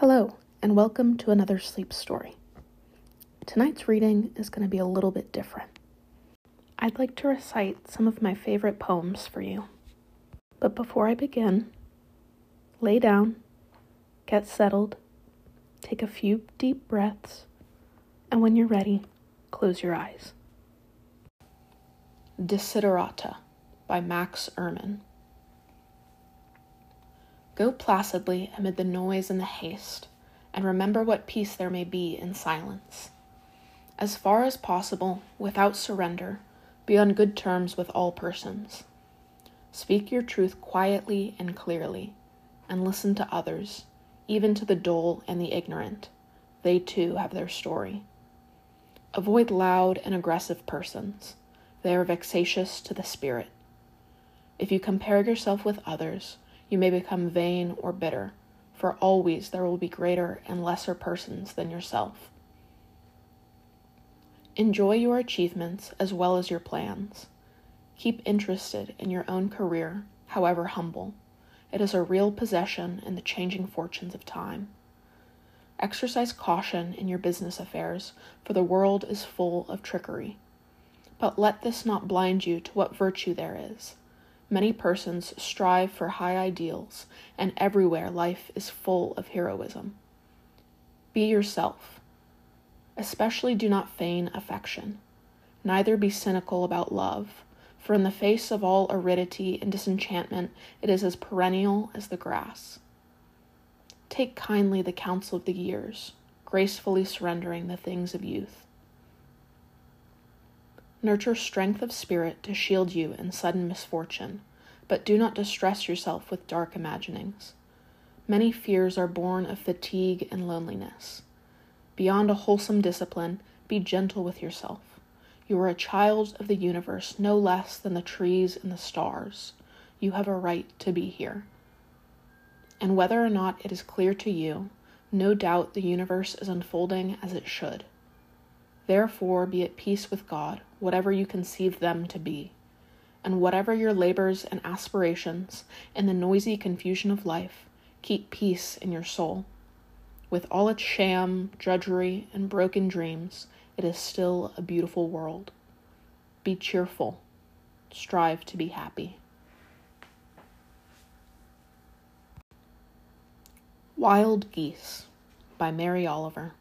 Hello, and welcome to another sleep story. Tonight's reading is going to be a little bit different. I'd like to recite some of my favorite poems for you. But before I begin, lay down, get settled, take a few deep breaths, and when you're ready, close your eyes. Desiderata by Max Ehrmann. Go placidly amid the noise and the haste, and remember what peace there may be in silence. As far as possible, without surrender, be on good terms with all persons. Speak your truth quietly and clearly, and listen to others, even to the dull and the ignorant. They too have their story. Avoid loud and aggressive persons. They are vexatious to the spirit. If you compare yourself with others, you may become vain or bitter, for always there will be greater and lesser persons than yourself. Enjoy your achievements as well as your plans. Keep interested in your own career, however humble. It is a real possession in the changing fortunes of time. Exercise caution in your business affairs, for the world is full of trickery. But let this not blind you to what virtue there is. Many persons strive for high ideals, and everywhere life is full of heroism. Be yourself. Especially do not feign affection. Neither be cynical about love, for in the face of all aridity and disenchantment, it is as perennial as the grass. Take kindly the counsel of the years, gracefully surrendering the things of youth. Nurture strength of spirit to shield you in sudden misfortune, but do not distress yourself with dark imaginings. Many fears are born of fatigue and loneliness. Beyond a wholesome discipline, be gentle with yourself. You are a child of the universe no less than the trees and the stars. You have a right to be here. And whether or not it is clear to you, no doubt the universe is unfolding as it should. Therefore, be at peace with God, whatever you conceive them to be. And whatever your labors and aspirations, in the noisy confusion of life, keep peace in your soul. With all its sham, drudgery, and broken dreams, it is still a beautiful world. Be cheerful. Strive to be happy. Wild Geese by Mary Oliver.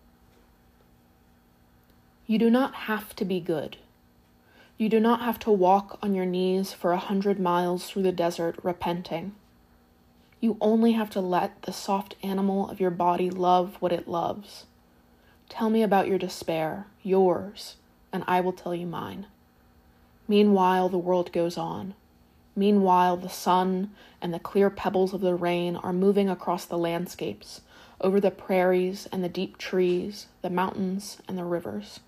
You do not have to be good. You do not have to walk on your knees for a hundred miles through the desert repenting. You only have to let the soft animal of your body love what it loves. Tell me about your despair, yours, and I will tell you mine. Meanwhile, the world goes on. Meanwhile, the sun and the clear pebbles of the rain are moving across the landscapes, over the prairies and the deep trees, the mountains and the rivers.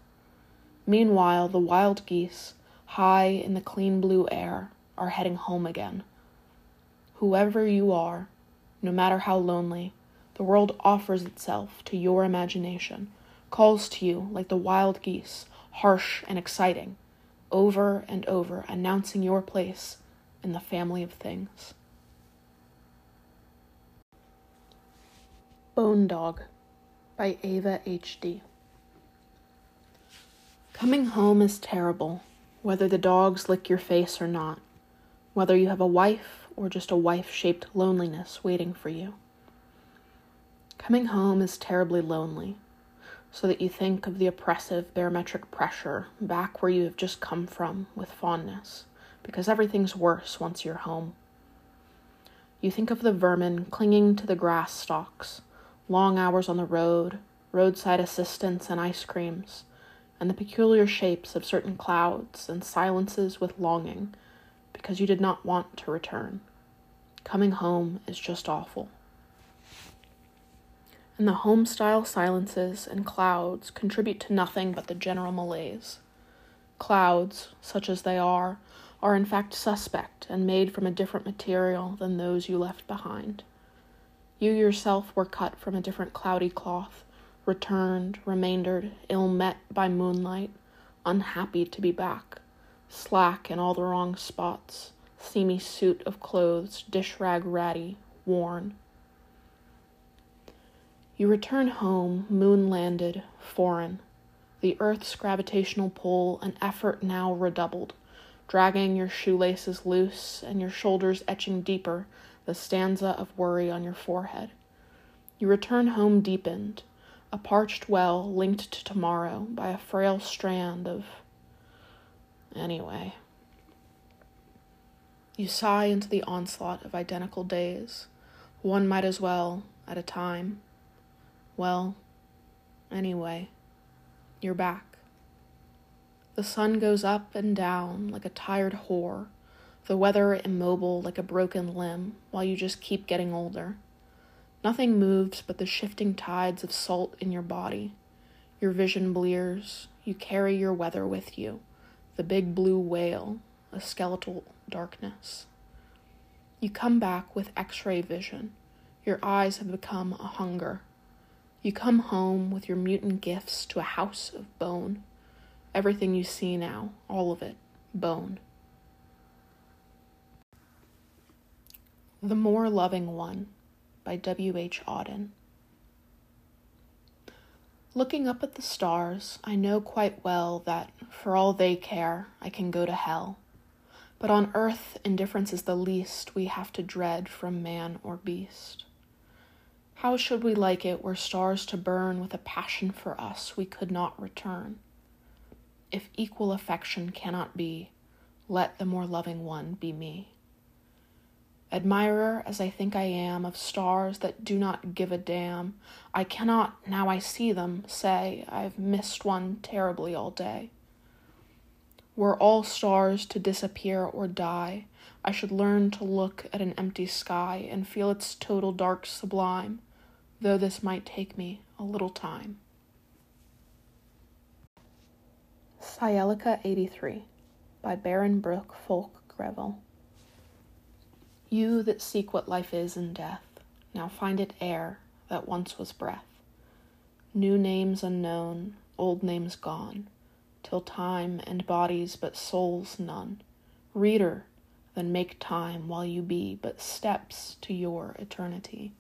Meanwhile, the wild geese, high in the clean blue air, are heading home again. Whoever you are, no matter how lonely, the world offers itself to your imagination, calls to you like the wild geese, harsh and exciting, over and over, announcing your place in the family of things. Bone Dog by Eva H.D. Coming home is terrible, whether the dogs lick your face or not, whether you have a wife or just a wife shaped loneliness waiting for you. Coming home is terribly lonely, so that you think of the oppressive barometric pressure back where you have just come from with fondness, because everything's worse once you're home. You think of the vermin clinging to the grass stalks, long hours on the road, roadside assistance, and ice creams and the peculiar shapes of certain clouds and silences with longing because you did not want to return. Coming home is just awful. And the home style silences and clouds contribute to nothing but the general malaise. Clouds, such as they are, are in fact suspect and made from a different material than those you left behind. You yourself were cut from a different cloudy cloth returned, remaindered, ill met by moonlight, unhappy to be back, slack in all the wrong spots, seamy suit of clothes, dish rag ratty, worn. You return home, moon landed, foreign, the earth's gravitational pull an effort now redoubled, dragging your shoelaces loose and your shoulders etching deeper the stanza of worry on your forehead. You return home deepened, a parched well linked to tomorrow by a frail strand of. Anyway. You sigh into the onslaught of identical days. One might as well, at a time. Well, anyway. You're back. The sun goes up and down like a tired whore, the weather immobile like a broken limb, while you just keep getting older. Nothing moves but the shifting tides of salt in your body. Your vision blears. You carry your weather with you, the big blue whale, a skeletal darkness. You come back with x ray vision. Your eyes have become a hunger. You come home with your mutant gifts to a house of bone. Everything you see now, all of it, bone. The More Loving One by W. H. Auden. Looking up at the stars, I know quite well that, for all they care, I can go to hell. But on earth, indifference is the least we have to dread from man or beast. How should we like it were stars to burn with a passion for us we could not return? If equal affection cannot be, let the more loving one be me. Admirer as I think I am of stars that do not give a damn, I cannot, now I see them, say I've missed one terribly all day. Were all stars to disappear or die, I should learn to look at an empty sky and feel its total dark sublime though this might take me a little time. Caelica 83 by Baron Brooke Fulke Greville. You that seek what life is in death, now find it air that once was breath. New names unknown, old names gone, till time and bodies but souls none. Reader, then make time while you be but steps to your eternity.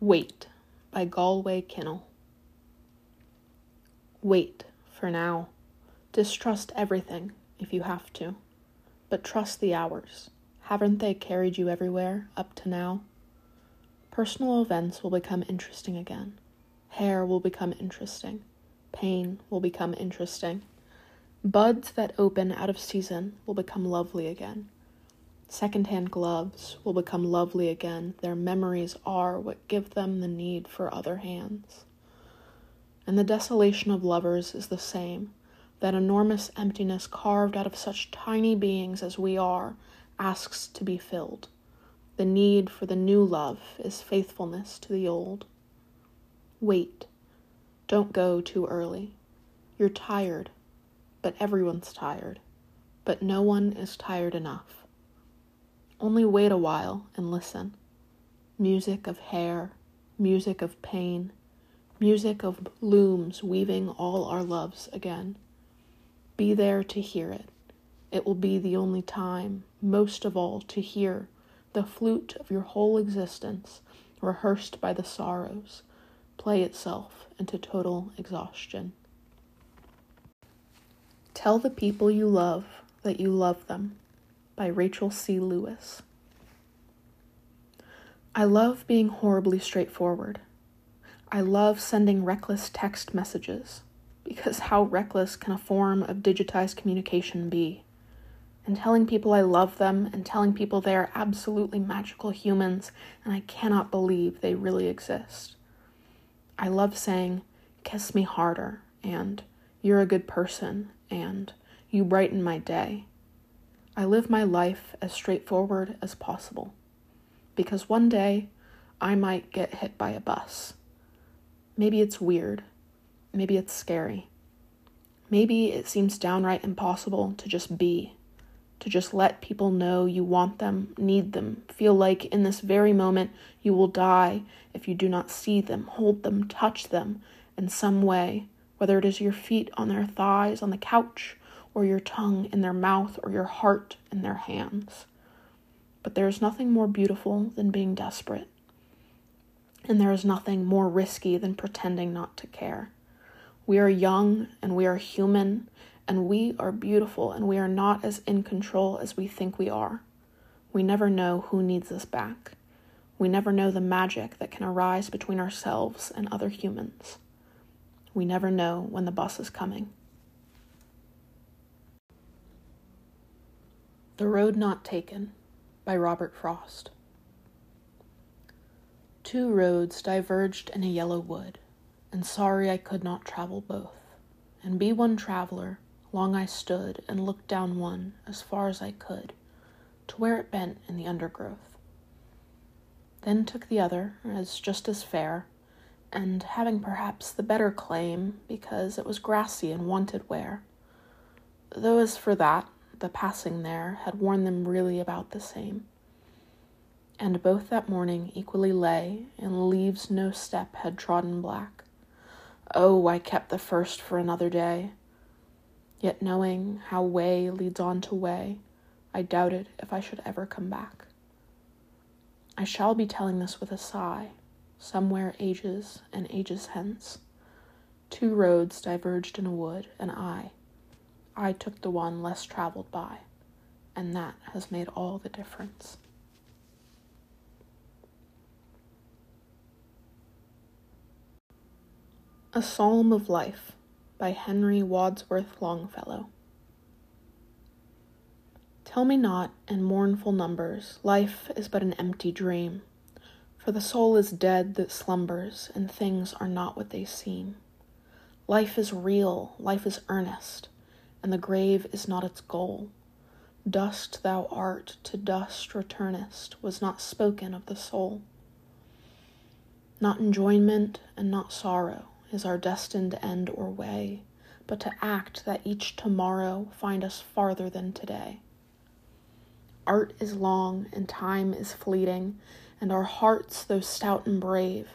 Wait by Galway Kinnell. Wait for now. Distrust everything if you have to, but trust the hours. Haven't they carried you everywhere up to now? Personal events will become interesting again. Hair will become interesting. Pain will become interesting. Buds that open out of season will become lovely again. Secondhand gloves will become lovely again. Their memories are what give them the need for other hands. And the desolation of lovers is the same. That enormous emptiness carved out of such tiny beings as we are asks to be filled. The need for the new love is faithfulness to the old. Wait. Don't go too early. You're tired, but everyone's tired. But no one is tired enough. Only wait a while and listen. Music of hair, music of pain, music of looms weaving all our loves again. Be there to hear it. It will be the only time, most of all, to hear the flute of your whole existence, rehearsed by the sorrows, play itself into total exhaustion. Tell the people you love that you love them by Rachel C. Lewis. I love being horribly straightforward. I love sending reckless text messages because how reckless can a form of digitized communication be? And telling people I love them and telling people they are absolutely magical humans and I cannot believe they really exist. I love saying, kiss me harder, and you're a good person, and you brighten my day. I live my life as straightforward as possible because one day I might get hit by a bus. Maybe it's weird. Maybe it's scary. Maybe it seems downright impossible to just be, to just let people know you want them, need them, feel like in this very moment you will die if you do not see them, hold them, touch them in some way, whether it is your feet on their thighs on the couch or your tongue in their mouth, or your heart in their hands. But there is nothing more beautiful than being desperate. And there is nothing more risky than pretending not to care. We are young and we are human and we are beautiful and we are not as in control as we think we are. We never know who needs us back. We never know the magic that can arise between ourselves and other humans. We never know when the bus is coming. The Road Not Taken by Robert Frost. Two roads diverged in a yellow wood, and sorry I could not travel both. And be one traveler, long I stood and looked down one as far as I could, to where it bent in the undergrowth. Then took the other as just as fair, and having perhaps the better claim because it was grassy and wanted wear. Though as for that, the passing there had worn them really about the same. And both that morning equally lay, and leaves no step had trodden black. Oh, I kept the first for another day. Yet knowing how way leads on to way, I doubted if I should ever come back. I shall be telling this with a sigh, somewhere ages and ages hence. Two roads diverged in a wood, and I, I took the one less traveled by, and that has made all the difference. A Psalm of Life by Henry Wadsworth Longfellow. Tell me not in mournful numbers, life is but an empty dream, for the soul is dead that slumbers, and things are not what they seem. Life is real, life is earnest, and the grave is not its goal. Dust thou art, to dust returnest, was not spoken of the soul. Not enjoyment and not sorrow is our destined end or way, but to act that each tomorrow find us farther than today. Art is long and time is fleeting, and our hearts, though stout and brave,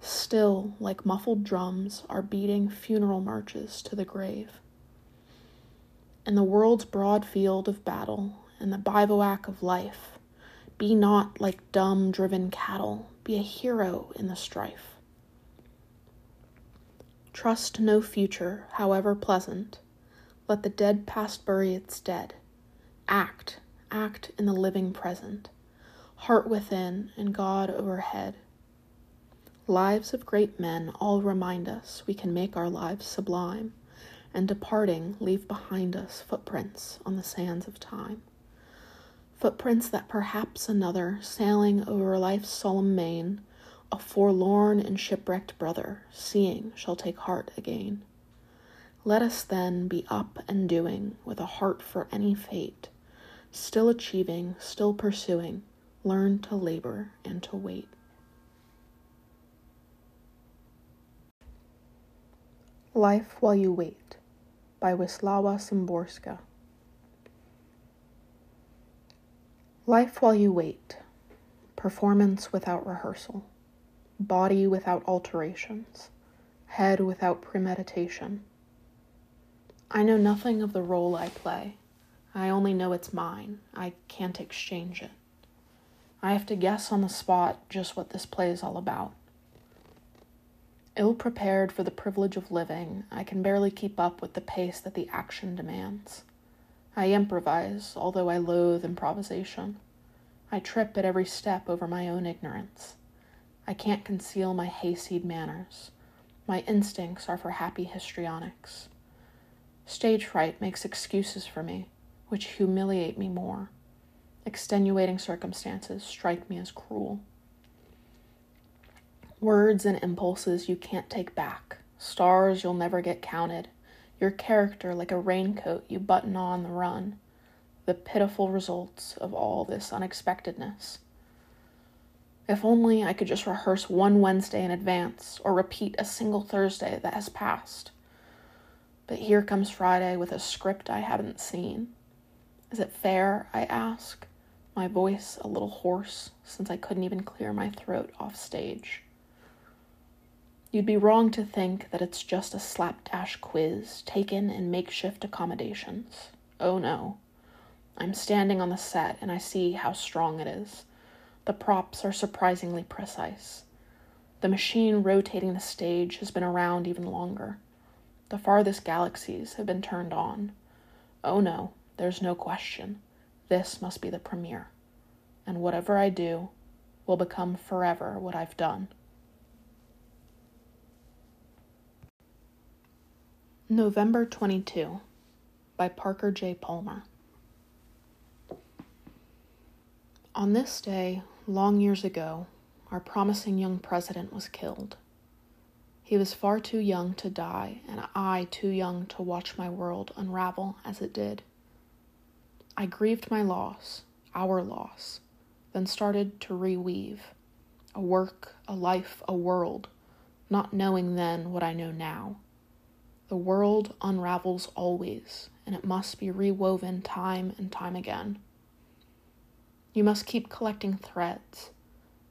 still, like muffled drums, are beating funeral marches to the grave. In the world's broad field of battle, in the bivouac of life, be not like dumb driven cattle, be a hero in the strife. Trust no future, however pleasant. Let the dead past bury its dead. Act, act in the living present. Heart within and God overhead. Lives of great men all remind us we can make our lives sublime, and departing leave behind us footprints on the sands of time. Footprints that perhaps another, sailing over life's solemn main, a forlorn and shipwrecked brother, seeing, shall take heart again. Let us then be up and doing, with a heart for any fate, still achieving, still pursuing, learn to labor and to wait. Life While You Wait by Wisława Szymborska. Life While You Wait Performance Without Rehearsal body without alterations, head without premeditation. I know nothing of the role I play. I only know it's mine. I can't exchange it. I have to guess on the spot just what this play is all about. Ill prepared for the privilege of living, I can barely keep up with the pace that the action demands. I improvise, although I loathe improvisation. I trip at every step over my own ignorance. I can't conceal my hayseed manners. My instincts are for happy histrionics. Stage fright makes excuses for me, which humiliate me more. Extenuating circumstances strike me as cruel. Words and impulses you can't take back, stars you'll never get counted, your character like a raincoat you button on the run, the pitiful results of all this unexpectedness. If only I could just rehearse one Wednesday in advance or repeat a single Thursday that has passed. But here comes Friday with a script I haven't seen. Is it fair? I ask, my voice a little hoarse since I couldn't even clear my throat off stage. You'd be wrong to think that it's just a slapdash quiz taken in makeshift accommodations. Oh no. I'm standing on the set and I see how strong it is the props are surprisingly precise. The machine rotating the stage has been around even longer. The farthest galaxies have been turned on. Oh no, there's no question. This must be the premiere. And whatever I do will become forever what I've done. November 22 by Parker J. Palmer. On this day, long years ago, our promising young president was killed. He was far too young to die, and I too young to watch my world unravel as it did. I grieved my loss, our loss, then started to reweave a work, a life, a world, not knowing then what I know now. The world unravels always, and it must be rewoven time and time again. You must keep collecting threads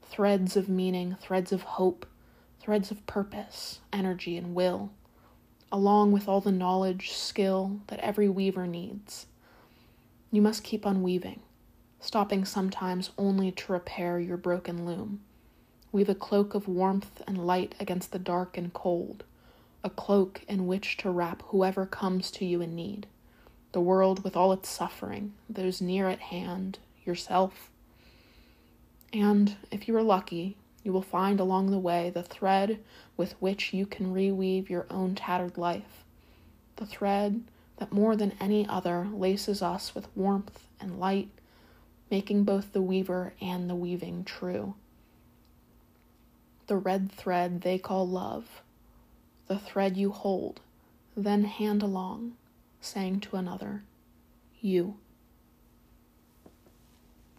threads of meaning, threads of hope, threads of purpose, energy, and will, along with all the knowledge, skill that every weaver needs. You must keep on weaving, stopping sometimes only to repair your broken loom. Weave a cloak of warmth and light against the dark and cold, a cloak in which to wrap whoever comes to you in need, the world with all its suffering, those near at hand, yourself, and if you are lucky, you will find along the way the thread with which you can reweave your own tattered life, the thread that more than any other laces us with warmth and light, making both the weaver and the weaving true. The red thread they call love, the thread you hold, then hand along, saying to another, You.